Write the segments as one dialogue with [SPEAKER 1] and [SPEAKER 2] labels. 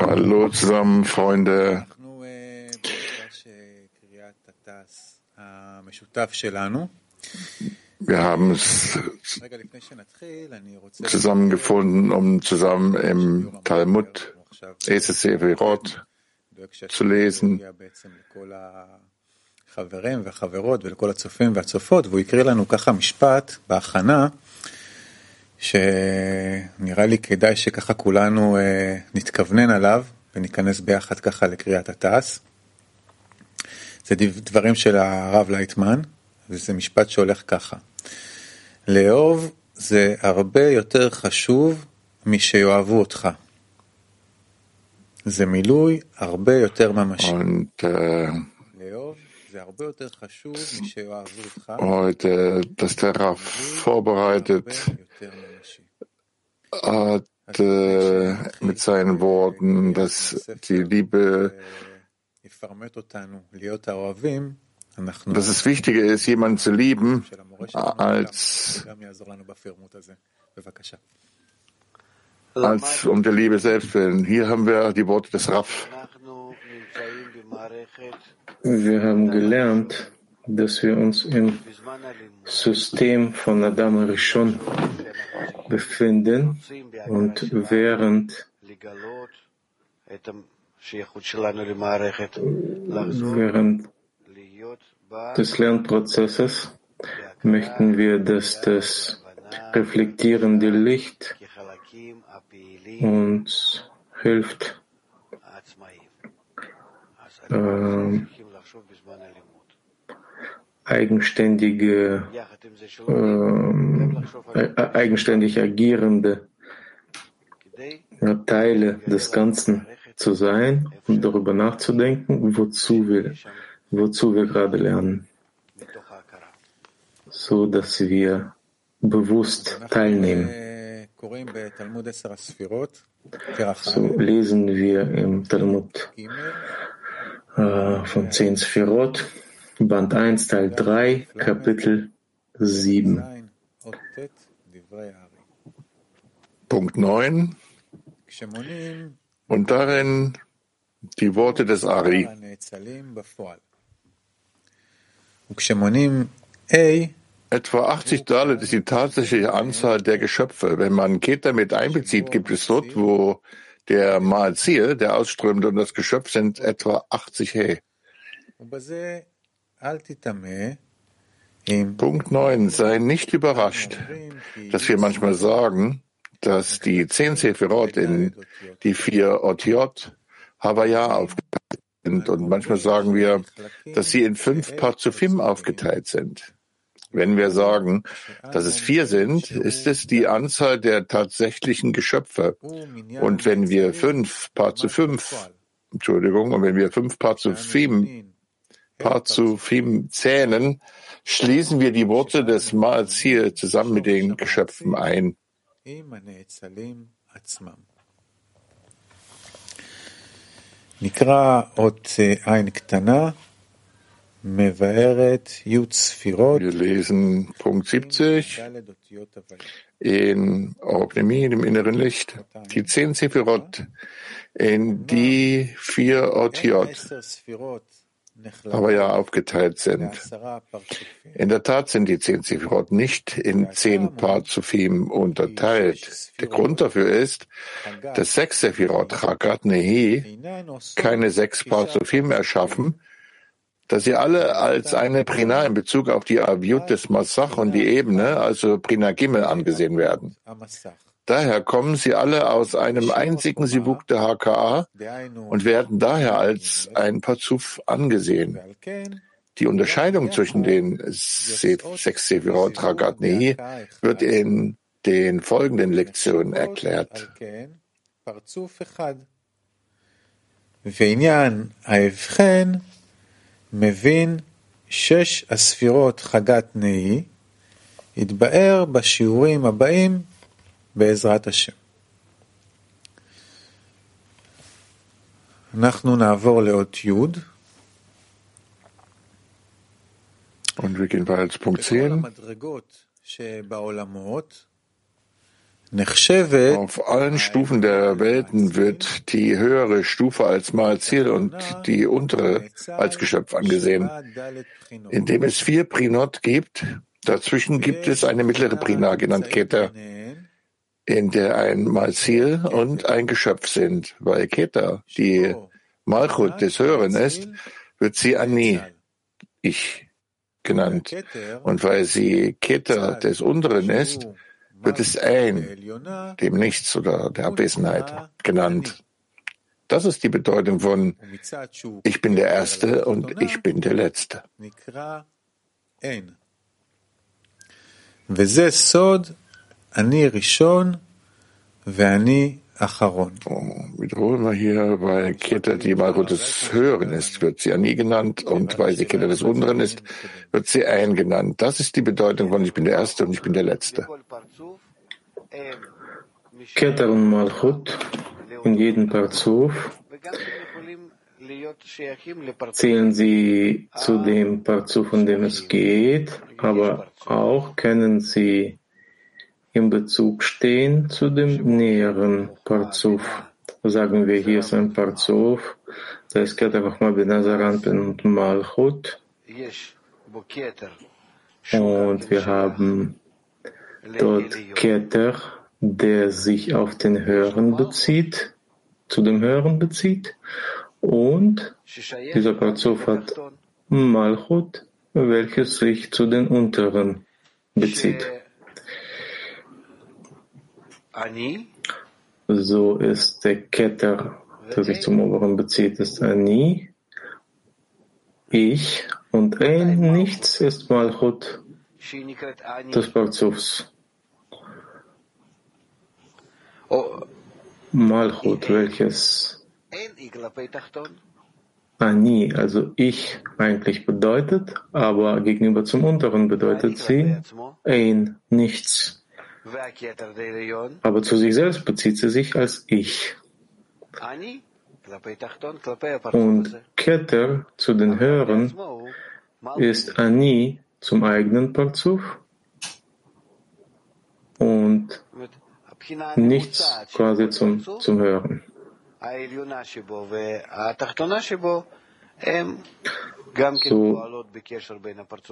[SPEAKER 1] Hallo zusammen, Freunde. Wir haben es zusammengefunden, um zusammen im Talmud ECC Virot zu lesen. חברים וחברות ולכל הצופים והצופות, והוא הקריא לנו ככה משפט בהכנה, שנראה לי כדאי שככה כולנו אה, נתכוונן עליו וניכנס ביחד ככה לקריאת התעש. זה דברים של הרב לייטמן, וזה משפט שהולך ככה. לאהוב זה הרבה יותר חשוב משיאהבו אותך. זה מילוי הרבה יותר ממשי. Und, äh, heute, dass der Raff vorbereitet hat äh, mit seinen Worten, dass die Liebe, dass es wichtiger ist, jemanden zu lieben, als, als um der Liebe selbst willen. Hier haben wir die Worte des Raff.
[SPEAKER 2] Wir haben gelernt, dass wir uns im System von Adam Rishon befinden und während, während des Lernprozesses möchten wir, dass das reflektierende Licht uns hilft, äh, eigenständige, äh, eigenständig agierende Teile des Ganzen zu sein und darüber nachzudenken, wozu wir, wozu wir gerade lernen, so dass wir bewusst teilnehmen. So lesen wir im Talmud äh, von zehn Sphirot, Band 1, Teil 3, Kapitel 7.
[SPEAKER 1] Punkt 9. Und darin die Worte des Ari. Etwa 80 Dalet ist die tatsächliche Anzahl der Geschöpfe. Wenn man Keter mit einbezieht, gibt es dort, wo der Malzir, der ausströmende und das Geschöpf sind etwa 80 He. Punkt 9. Sei nicht überrascht, dass wir manchmal sagen, dass die zehn Sephirot in die vier Otiot Havaya aufgeteilt sind und manchmal sagen wir, dass sie in fünf Parzufim aufgeteilt sind. Wenn wir sagen, dass es vier sind, ist es die Anzahl der tatsächlichen Geschöpfe. Und wenn wir fünf Paar zu fünf, Entschuldigung, und wenn wir fünf Paar Parzufim zähnen, schließen wir die Worte des Mals hier zusammen mit den Geschöpfen ein. Wir lesen Punkt 70 in Opnemi, dem inneren Licht, die zehn Sephirot. In die vier Otiot aber ja aufgeteilt sind. In der Tat sind die zehn Sephirot nicht in zehn Parzufim unterteilt. Der Grund dafür ist, dass sechs Sephirot, Chagat Nehi, keine sechs Parzufim erschaffen, dass sie alle als eine Prina in Bezug auf die Aviut des Massach und die Ebene, also Prina Gimel, angesehen werden. Daher kommen sie alle aus einem einzigen Sibuk der HKA und werden daher als ein Pazuf angesehen. Die Unterscheidung zwischen den sechs Sevirot Ragat Nehi wird in den folgenden Lektionen erklärt.
[SPEAKER 3] מבין שש הספירות חגת נהי, יתבאר בשיעורים הבאים בעזרת השם. אנחנו נעבור לאות י'
[SPEAKER 1] Und wir gehen weiter zu Punkt 10. Auf allen Stufen der Welten wird die höhere Stufe als Malziel und die untere als Geschöpf angesehen. Indem es vier Prinot gibt, dazwischen gibt es eine mittlere Prina, genannt Keter, in der ein Malziel und ein Geschöpf sind. Weil Keter die Malchut des Höheren ist, wird sie Ani, ich, genannt. Und weil sie Keter des Unteren ist, wird es ein, dem Nichts oder der Abwesenheit genannt. Das ist die Bedeutung von Ich bin der Erste und ich bin der Letzte.
[SPEAKER 3] Ani Rishon Ani Acharon.
[SPEAKER 1] Wiederholen wir hier, weil Kette die Malchut des Höheren ist, wird sie Ani genannt und weil sie Kette des Unteren ist, wird sie Ein genannt. Das ist die Bedeutung von ich bin der Erste und ich bin der Letzte.
[SPEAKER 2] Keter und Malchut in jedem Parzuf zählen sie zu dem Parzuf, von dem es geht, aber auch können sie in Bezug stehen zu dem näheren Parzuf. Sagen wir, hier ist ein Parzuf, da ist Keter Chachma Benazaran und Malchut. Und wir haben dort Keter, der sich auf den Hören bezieht, zu dem Hören bezieht. Und dieser Parzuf hat Malchut, welches sich zu den Unteren bezieht. So ist der Ketter, der sich zum Oberen bezieht, ist Ani, ich und ein Nichts ist Malchut des Parzufs. Malchut, welches? Ani, also ich eigentlich bedeutet, aber gegenüber zum Unteren bedeutet sie ein Nichts. Aber zu sich selbst bezieht sie sich als Ich. Und Keter zu den Höheren ist Ani zum eigenen Parzuf und nichts quasi zum, zum Hören.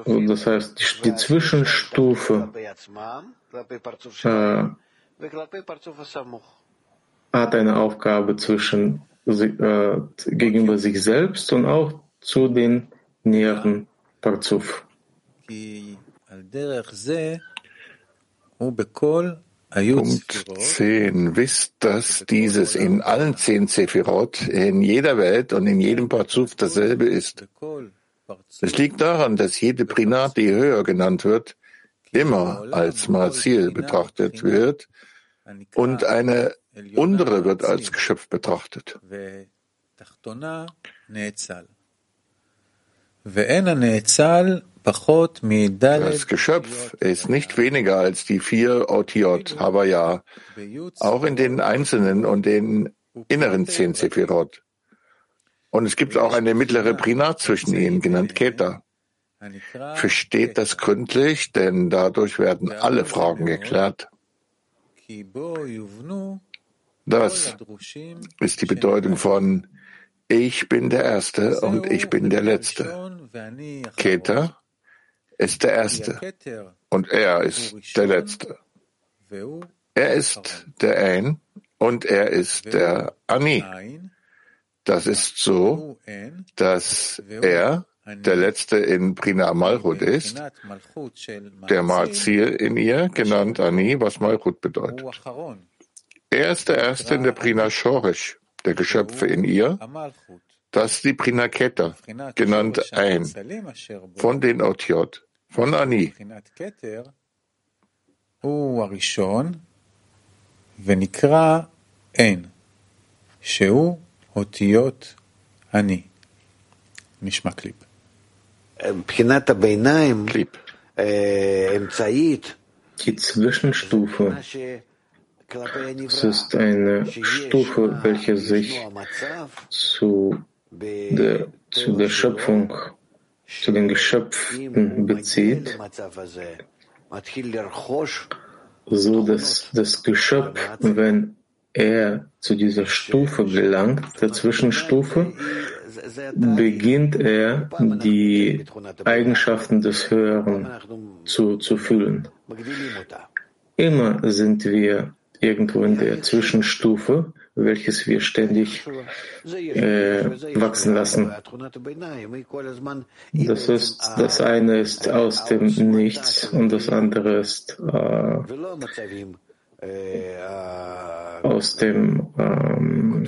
[SPEAKER 2] So, das heißt, die, die Zwischenstufe äh, hat eine Aufgabe zwischen äh, gegenüber sich selbst und auch zu den näheren Parzuf.
[SPEAKER 1] Punkt 10. Wisst, dass dieses in allen zehn Sephirot, in jeder Welt und in jedem Parzuf dasselbe ist. Es liegt daran, dass jede Prinat, die höher genannt wird, immer als Marzil betrachtet wird und eine untere wird als Geschöpf betrachtet. Das Geschöpf ist nicht weniger als die vier Otiot, Havaya, auch in den einzelnen und den inneren zehn Sephirot. Und es gibt auch eine mittlere Prina zwischen ihnen, genannt Keta. Versteht das gründlich, denn dadurch werden alle Fragen geklärt. Das ist die Bedeutung von Ich bin der Erste und ich bin der Letzte. Keter ist der Erste und er ist der Letzte. Er ist der Ein und er ist der Ani. Das ist so, dass er der Letzte in Prina Malchut ist, der Malzil in ihr, genannt Ani, was Malchut bedeutet. Er ist der Erste in der Prina Shorish, der Geschöpfe in ihr, das ist die Prina Keter, genannt Ein, von den Otiot, von Ani.
[SPEAKER 3] ונקרא אין, שהוא אותיות אני. נשמע קליפ.
[SPEAKER 2] מבחינת הביניים, אמצעית, die Zwischenstufe. Es ist eine Stufe, welche sich zu der, zu der Schöpfung, zu den Geschöpfen bezieht. so, dass das Geschöpf, wenn er zu dieser Stufe gelangt, der Zwischenstufe, beginnt er die Eigenschaften des Höheren zu, zu fühlen. Immer sind wir irgendwo in der Zwischenstufe, welches wir ständig äh, wachsen lassen. Das ist, das eine ist aus dem Nichts und das andere ist äh, aus dem ähm,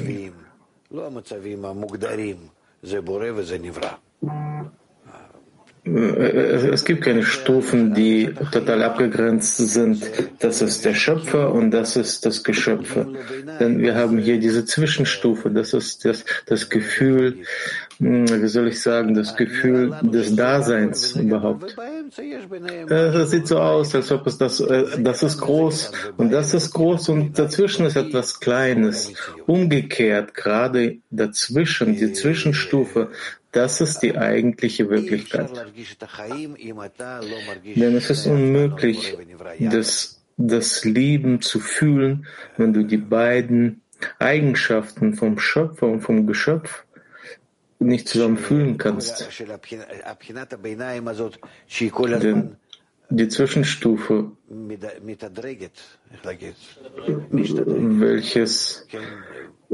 [SPEAKER 2] es gibt keine Stufen, die total abgegrenzt sind. Das ist der Schöpfer und das ist das Geschöpfe. Denn wir haben hier diese Zwischenstufe. Das ist das, das Gefühl, wie soll ich sagen, das Gefühl des Daseins überhaupt. Es sieht so aus, als ob es das, äh, das ist groß und das ist groß und dazwischen ist etwas Kleines. Umgekehrt, gerade dazwischen, die Zwischenstufe, das ist die eigentliche Wirklichkeit. Denn es ist unmöglich, das, das Leben zu fühlen, wenn du die beiden Eigenschaften vom Schöpfer und vom Geschöpf nicht zusammen fühlen kannst. Denn die Zwischenstufe, welches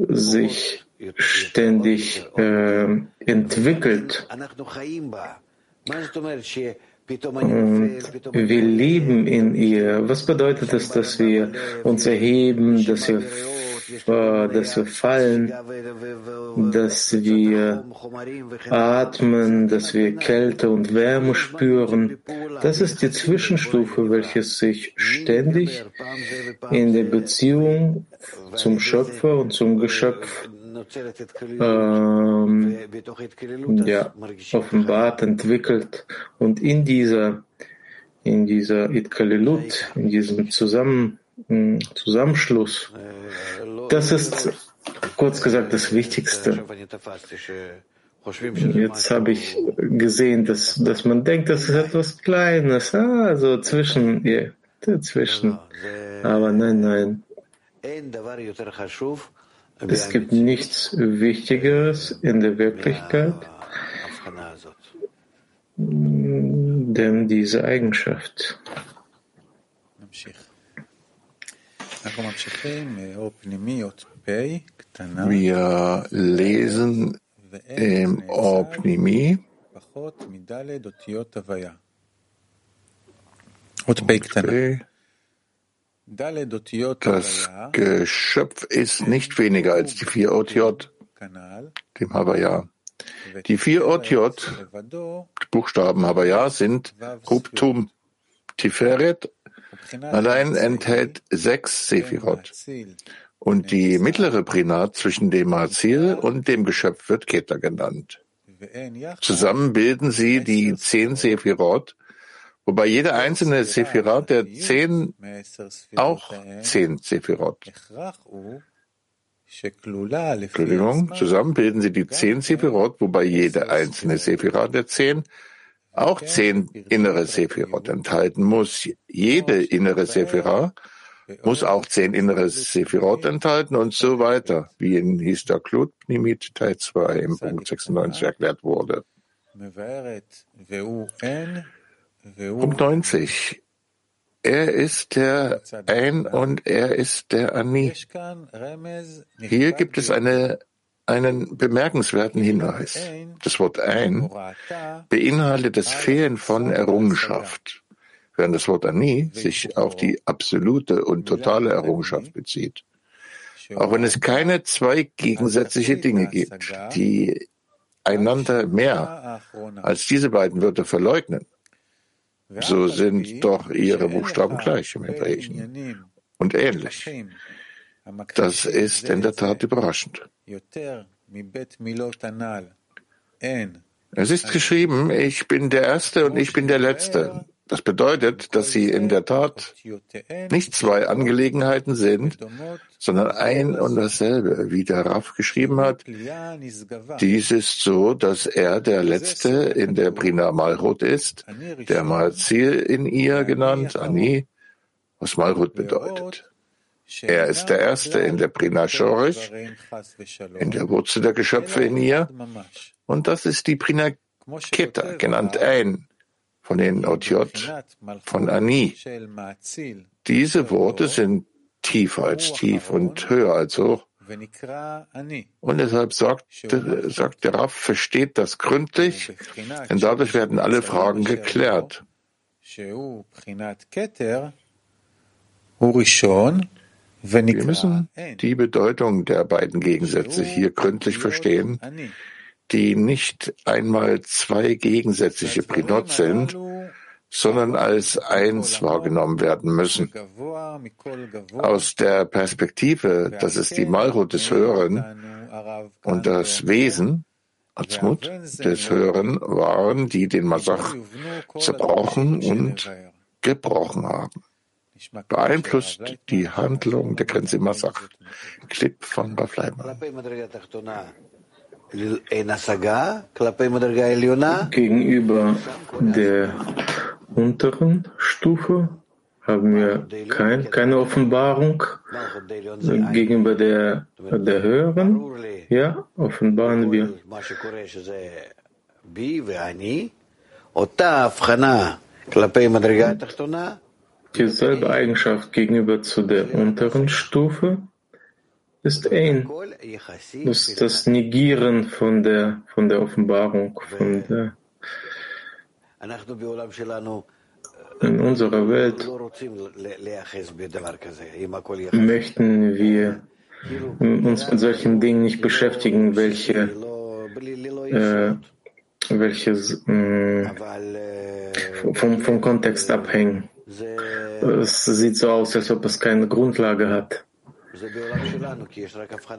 [SPEAKER 2] sich ständig äh, entwickelt. Und wir leben in ihr. Was bedeutet es, dass wir uns erheben, dass wir, dass wir fallen, dass wir atmen, dass wir Kälte und Wärme spüren? Das ist die Zwischenstufe, welche sich ständig in der Beziehung zum Schöpfer und zum Geschöpf ähm, ja, offenbart, entwickelt. Und in dieser, in dieser Itkalilut, in diesem Zusammen, Zusammenschluss, das ist kurz gesagt das Wichtigste. Jetzt habe ich gesehen, dass, dass man denkt, das ist etwas Kleines, ah, so zwischen, ja, dazwischen. Aber nein, nein. Es gibt nichts Wichtigeres in der Wirklichkeit, denn diese Eigenschaft.
[SPEAKER 1] Wir lesen im Opnimi. Das Geschöpf ist nicht weniger als die vier Otiot, dem Havaya. Die vier Otiot, Buchstaben Havaya, sind Ruptum, Tiferet, allein enthält sechs Sephirot. Und die mittlere Prinat zwischen dem Azil und dem Geschöpf wird Keter genannt. Zusammen bilden sie die zehn Sephirot, wobei jede einzelne Sephirot der zehn auch zehn Sephirot. Entschuldigung, zusammen bilden sie die zehn Sephirot, wobei jede einzelne Sephirot der zehn auch zehn innere Sephirot enthalten muss. Jede innere Sephirot muss auch zehn innere Sephirot enthalten und so weiter, wie in Histaklut Nimit Teil 2 im Punkt 96 erklärt wurde. Punkt 90. Er ist der Ein und er ist der Ani. Hier gibt es eine, einen bemerkenswerten Hinweis. Das Wort Ein beinhaltet das Fehlen von Errungenschaft, während das Wort Ani sich auf die absolute und totale Errungenschaft bezieht. Auch wenn es keine zwei gegensätzliche Dinge gibt, die einander mehr als diese beiden Wörter verleugnen, so sind doch ihre Buchstaben gleich im Hebräischen und ähnlich. Das ist in der Tat überraschend. Es ist geschrieben, ich bin der Erste und ich bin der Letzte. Das bedeutet, dass sie in der Tat nicht zwei Angelegenheiten sind, sondern ein und dasselbe, wie der Raff geschrieben hat. Dies ist so, dass er der Letzte in der Brina Malchut ist, der Malzil in ihr genannt, Ani, was Malchut bedeutet. Er ist der Erste in der Prina Shorish, in der Wurzel der Geschöpfe in ihr, und das ist die Prina Keta, genannt Ein, von den Otiot, von Ani. Diese Worte sind tiefer als tief und höher als hoch. Und deshalb sagt, sagt der Raff, versteht das gründlich, denn dadurch werden alle Fragen geklärt. Wir müssen die Bedeutung der beiden Gegensätze hier gründlich verstehen, die nicht einmal zwei gegensätzliche Prinot sind, sondern als eins wahrgenommen werden müssen. Aus der Perspektive, dass es die Malchut des Höheren und das Wesen, Atzmut, des Höheren waren, die den Masach zerbrochen und gebrochen haben. Beeinflusst die Handlung der Grenze Masach. Clip von Bafleimer.
[SPEAKER 2] Gegenüber der unteren Stufe haben wir kein, keine Offenbarung. Gegenüber der, der höheren, ja, offenbaren wir. Dieselbe Eigenschaft gegenüber zu der unteren Stufe ist ein. Das ist das Negieren von der, von der Offenbarung, von der in unserer Welt möchten wir uns mit solchen Dingen nicht beschäftigen, welche, äh, welches äh, vom, vom Kontext abhängen. Es sieht so aus, als ob es keine Grundlage hat.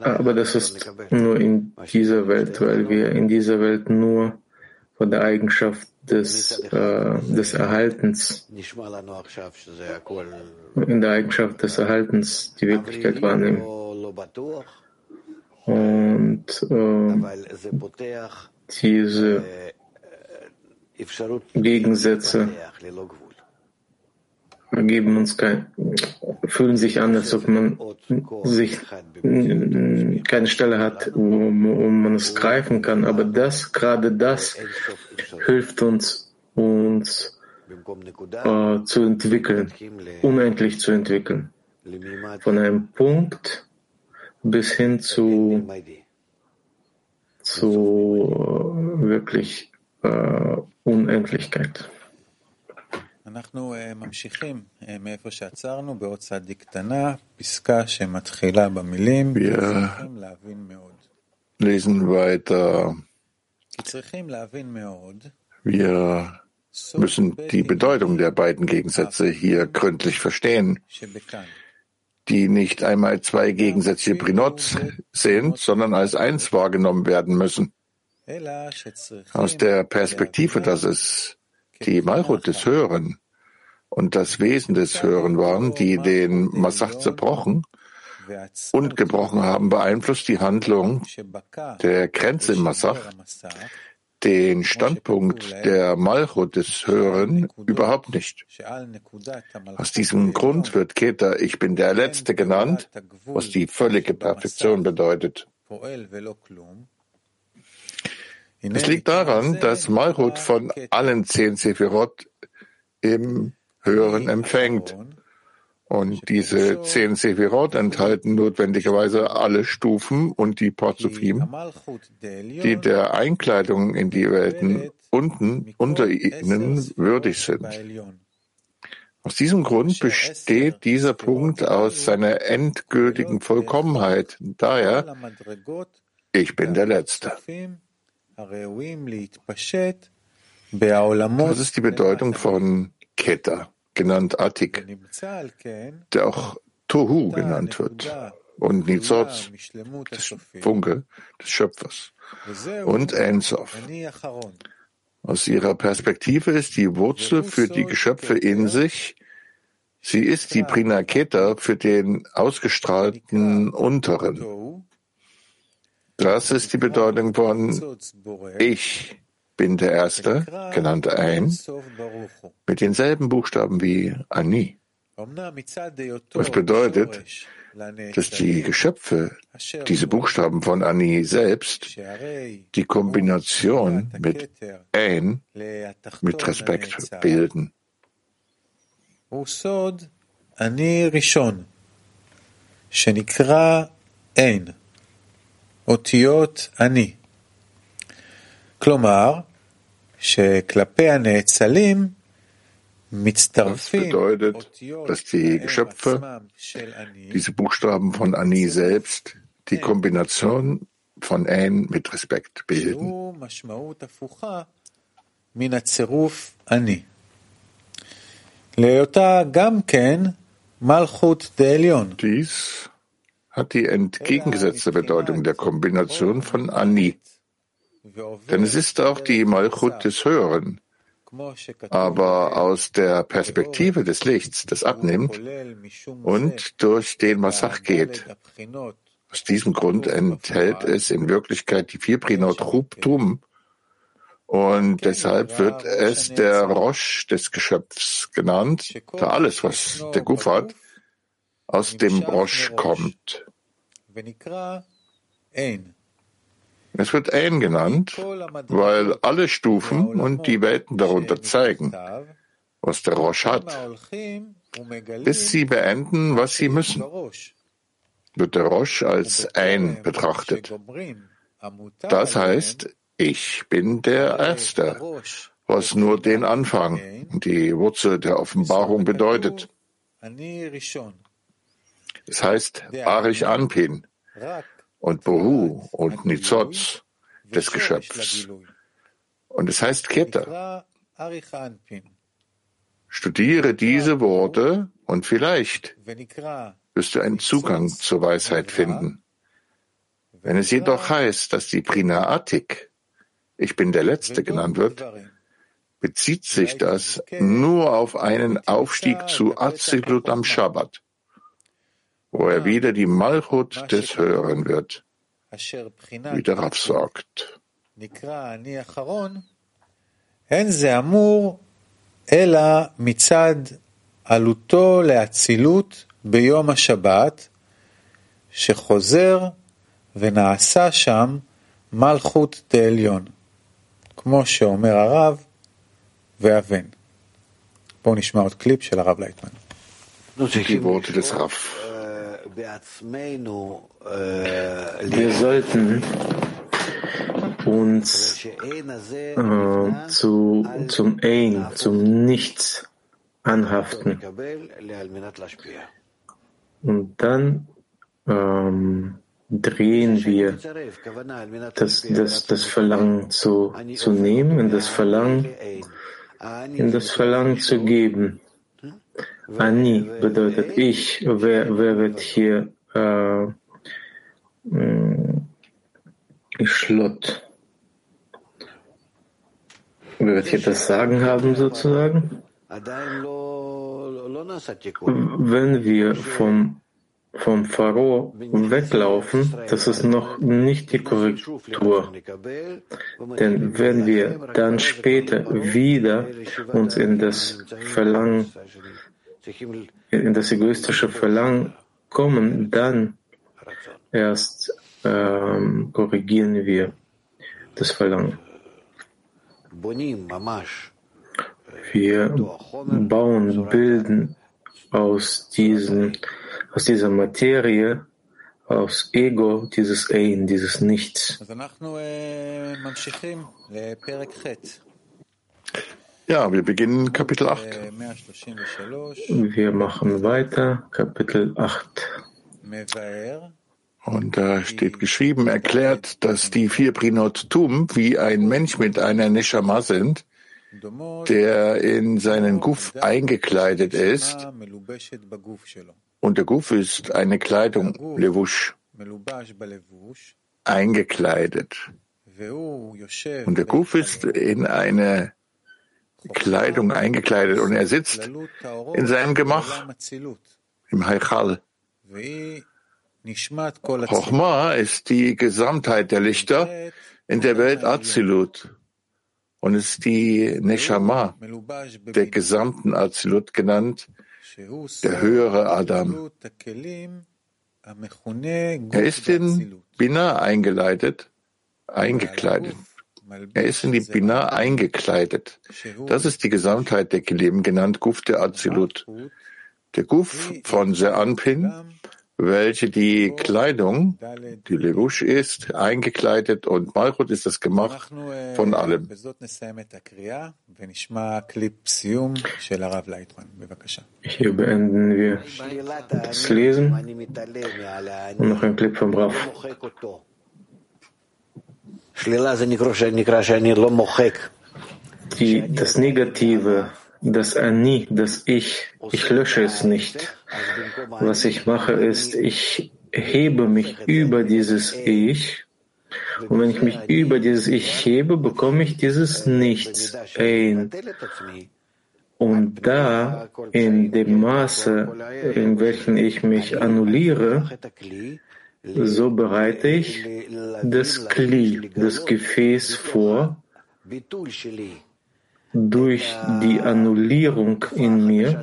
[SPEAKER 2] Aber das ist nur in dieser Welt, weil wir in dieser Welt nur von der Eigenschaft des, äh, des Erhaltens, in der Eigenschaft des Erhaltens die Wirklichkeit wahrnehmen. Und äh, diese Gegensätze geben uns kein, fühlen sich an, als ob man sich keine Stelle hat, wo, wo man es greifen kann. Aber das, gerade das, hilft uns, uns äh, zu entwickeln, unendlich zu entwickeln. Von einem Punkt bis hin zu, zu äh, wirklich äh, Unendlichkeit.
[SPEAKER 3] אנחנו ממשיכים מאיפה שעצרנו, בעוד צדיק קטנה, פסקה שמתחילה במילים, צריכים להבין מאוד.
[SPEAKER 1] lesen weiter.
[SPEAKER 3] צריכים להבין מאוד.
[SPEAKER 1] Wir müssen die Bedeutung der beiden Gegensätze hier gründlich verstehen, die nicht einmal zwei gegensätzliche Prinots sind, sondern als eins wahrgenommen werden müssen. Aus der Perspektive, dass es die Malchut des Höheren und das Wesen des Höheren waren, die den Massach zerbrochen und gebrochen haben, beeinflusst die Handlung der Grenze im Massach den Standpunkt der Malchut des Höheren überhaupt nicht. Aus diesem Grund wird Keter Ich bin der Letzte genannt, was die völlige Perfektion bedeutet. Es liegt daran, dass Malchut von allen zehn Sephirot im Höheren empfängt. Und diese zehn Sephirot enthalten notwendigerweise alle Stufen und die Parzufim, die der Einkleidung in die Welten unten unter ihnen würdig sind. Aus diesem Grund besteht dieser Punkt aus seiner endgültigen Vollkommenheit. Daher, ich bin der Letzte. Das ist die Bedeutung von Keter, genannt Atik, der auch Tohu genannt wird, und Nizotz, das Funke des Schöpfers, und Ensof. Aus ihrer Perspektive ist die Wurzel für die Geschöpfe in sich, sie ist die Prinaketa für den ausgestrahlten Unteren. Das ist die Bedeutung von Ich bin der Erste, genannt ein, mit denselben Buchstaben wie Ani. Was bedeutet, dass die Geschöpfe, diese Buchstaben von Ani selbst, die Kombination mit Ein mit Respekt bilden.
[SPEAKER 3] Ani Rishon, Shenikra Ein. אותיות אני. כלומר, שכלפי הנאצלים
[SPEAKER 1] Das bedeutet, dass die Geschöpfe, diese Buchstaben von Ani selbst, die Kombination von Ein mit Respekt bilden. Dies hat die entgegengesetzte Bedeutung der Kombination von Ani. Denn es ist auch die Malchut des Höheren, aber aus der Perspektive des Lichts, das abnimmt und durch den Masach geht. Aus diesem Grund enthält es in Wirklichkeit die vier Prinot Rubtum und deshalb wird es der Rosh des Geschöpfs genannt, da alles, was der Guf hat, aus dem Rosh kommt. Es wird Ein genannt, weil alle Stufen und die Welten darunter zeigen, was der Rosh hat, bis sie beenden, was sie müssen. Wird der Rosh als Ein betrachtet. Das heißt, ich bin der Erste, was nur den Anfang, die Wurzel der Offenbarung bedeutet. Es heißt Arich Anpin, und Bohu und Nizotz des Geschöpfs. Und es heißt Kette. Studiere diese Worte und vielleicht wirst du einen Zugang zur Weisheit finden. Wenn es jedoch heißt, dass die Prina Atik, ich bin der Letzte genannt wird, bezieht sich das nur auf einen Aufstieg zu Azilut am Shabbat wo er wieder die Malchut des Höheren wird, wie der Raff sagt. אלא מצד עלותו לאצילות ביום השבת, שחוזר ונעשה שם מלכות דעליון, כמו שאומר הרב ואבן. בואו נשמע עוד קליפ של הרב לייטמן. Die Worte des Raff.
[SPEAKER 2] Wir sollten uns äh, zu, zum Ein, zum Nichts anhaften. Und dann ähm, drehen wir das, das, das Verlangen zu, zu nehmen, das Verlangen, in das Verlangen zu geben. Ani bedeutet ich. Wer, wer wird hier äh, Schlott? Wer wird hier das Sagen haben sozusagen? Wenn wir vom, vom Pharao weglaufen, das ist noch nicht die Korrektur. Denn wenn wir dann später wieder uns in das Verlangen in das egoistische Verlangen kommen, dann erst ähm, korrigieren wir das Verlangen. Wir bauen, bilden aus, diesen, aus dieser Materie, aus Ego, dieses Ein, dieses Nichts.
[SPEAKER 1] Ja, wir beginnen Kapitel 8.
[SPEAKER 2] Wir machen weiter, Kapitel 8.
[SPEAKER 1] Und da steht geschrieben, erklärt, dass die vier Prinot Tum wie ein Mensch mit einer Neshama sind, der in seinen Guf eingekleidet ist. Und der Guf ist eine Kleidung, Levush, eingekleidet. Und der Guf ist in eine Kleidung eingekleidet und er sitzt in seinem Gemach im Heichal. Chochma ist die Gesamtheit der Lichter in der Welt Azilut und ist die Neshama der gesamten Azilut genannt, der höhere Adam. Er ist in Binah eingeleitet, eingekleidet. Er ist in die Binah eingekleidet. Das ist die Gesamtheit der Kelim, genannt Guf der Azilut. Der Guf von Seanpin welche die Kleidung, die Levush ist, eingekleidet und Malchut ist das Gemach von allem.
[SPEAKER 2] Hier beenden wir das Lesen und noch ein Clip vom Rav. Die, das Negative das Ani, das Ich, ich lösche es nicht. Was ich mache ist, ich hebe mich über dieses Ich. Und wenn ich mich über dieses Ich hebe, bekomme ich dieses Nichts ein. Und da, in dem Maße, in welchem ich mich annulliere, so bereite ich das Kli, das Gefäß vor, durch die Annullierung in mir,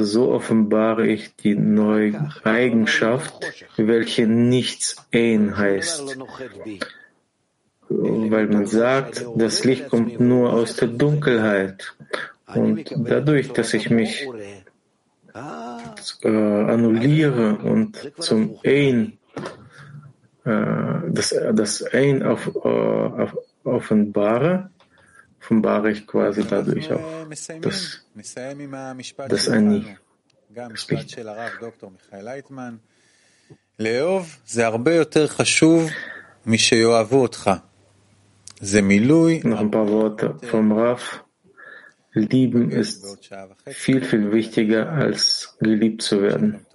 [SPEAKER 2] so offenbare ich die neue Eigenschaft, welche nichts ein heißt. Weil man sagt, das Licht kommt nur aus der Dunkelheit. Und dadurch, dass ich mich äh, annulliere und zum Ein, äh, das, das Ein auf, äh, auf, offenbare, offenbare ich quasi dadurch auch das, das Ani. Das Licht. לאהוב זה הרבה יותר חשוב משיאהבו אותך. זה מילוי... Noch ein paar Worte vom Raf. Lieben ist viel, viel wichtiger als geliebt zu werden.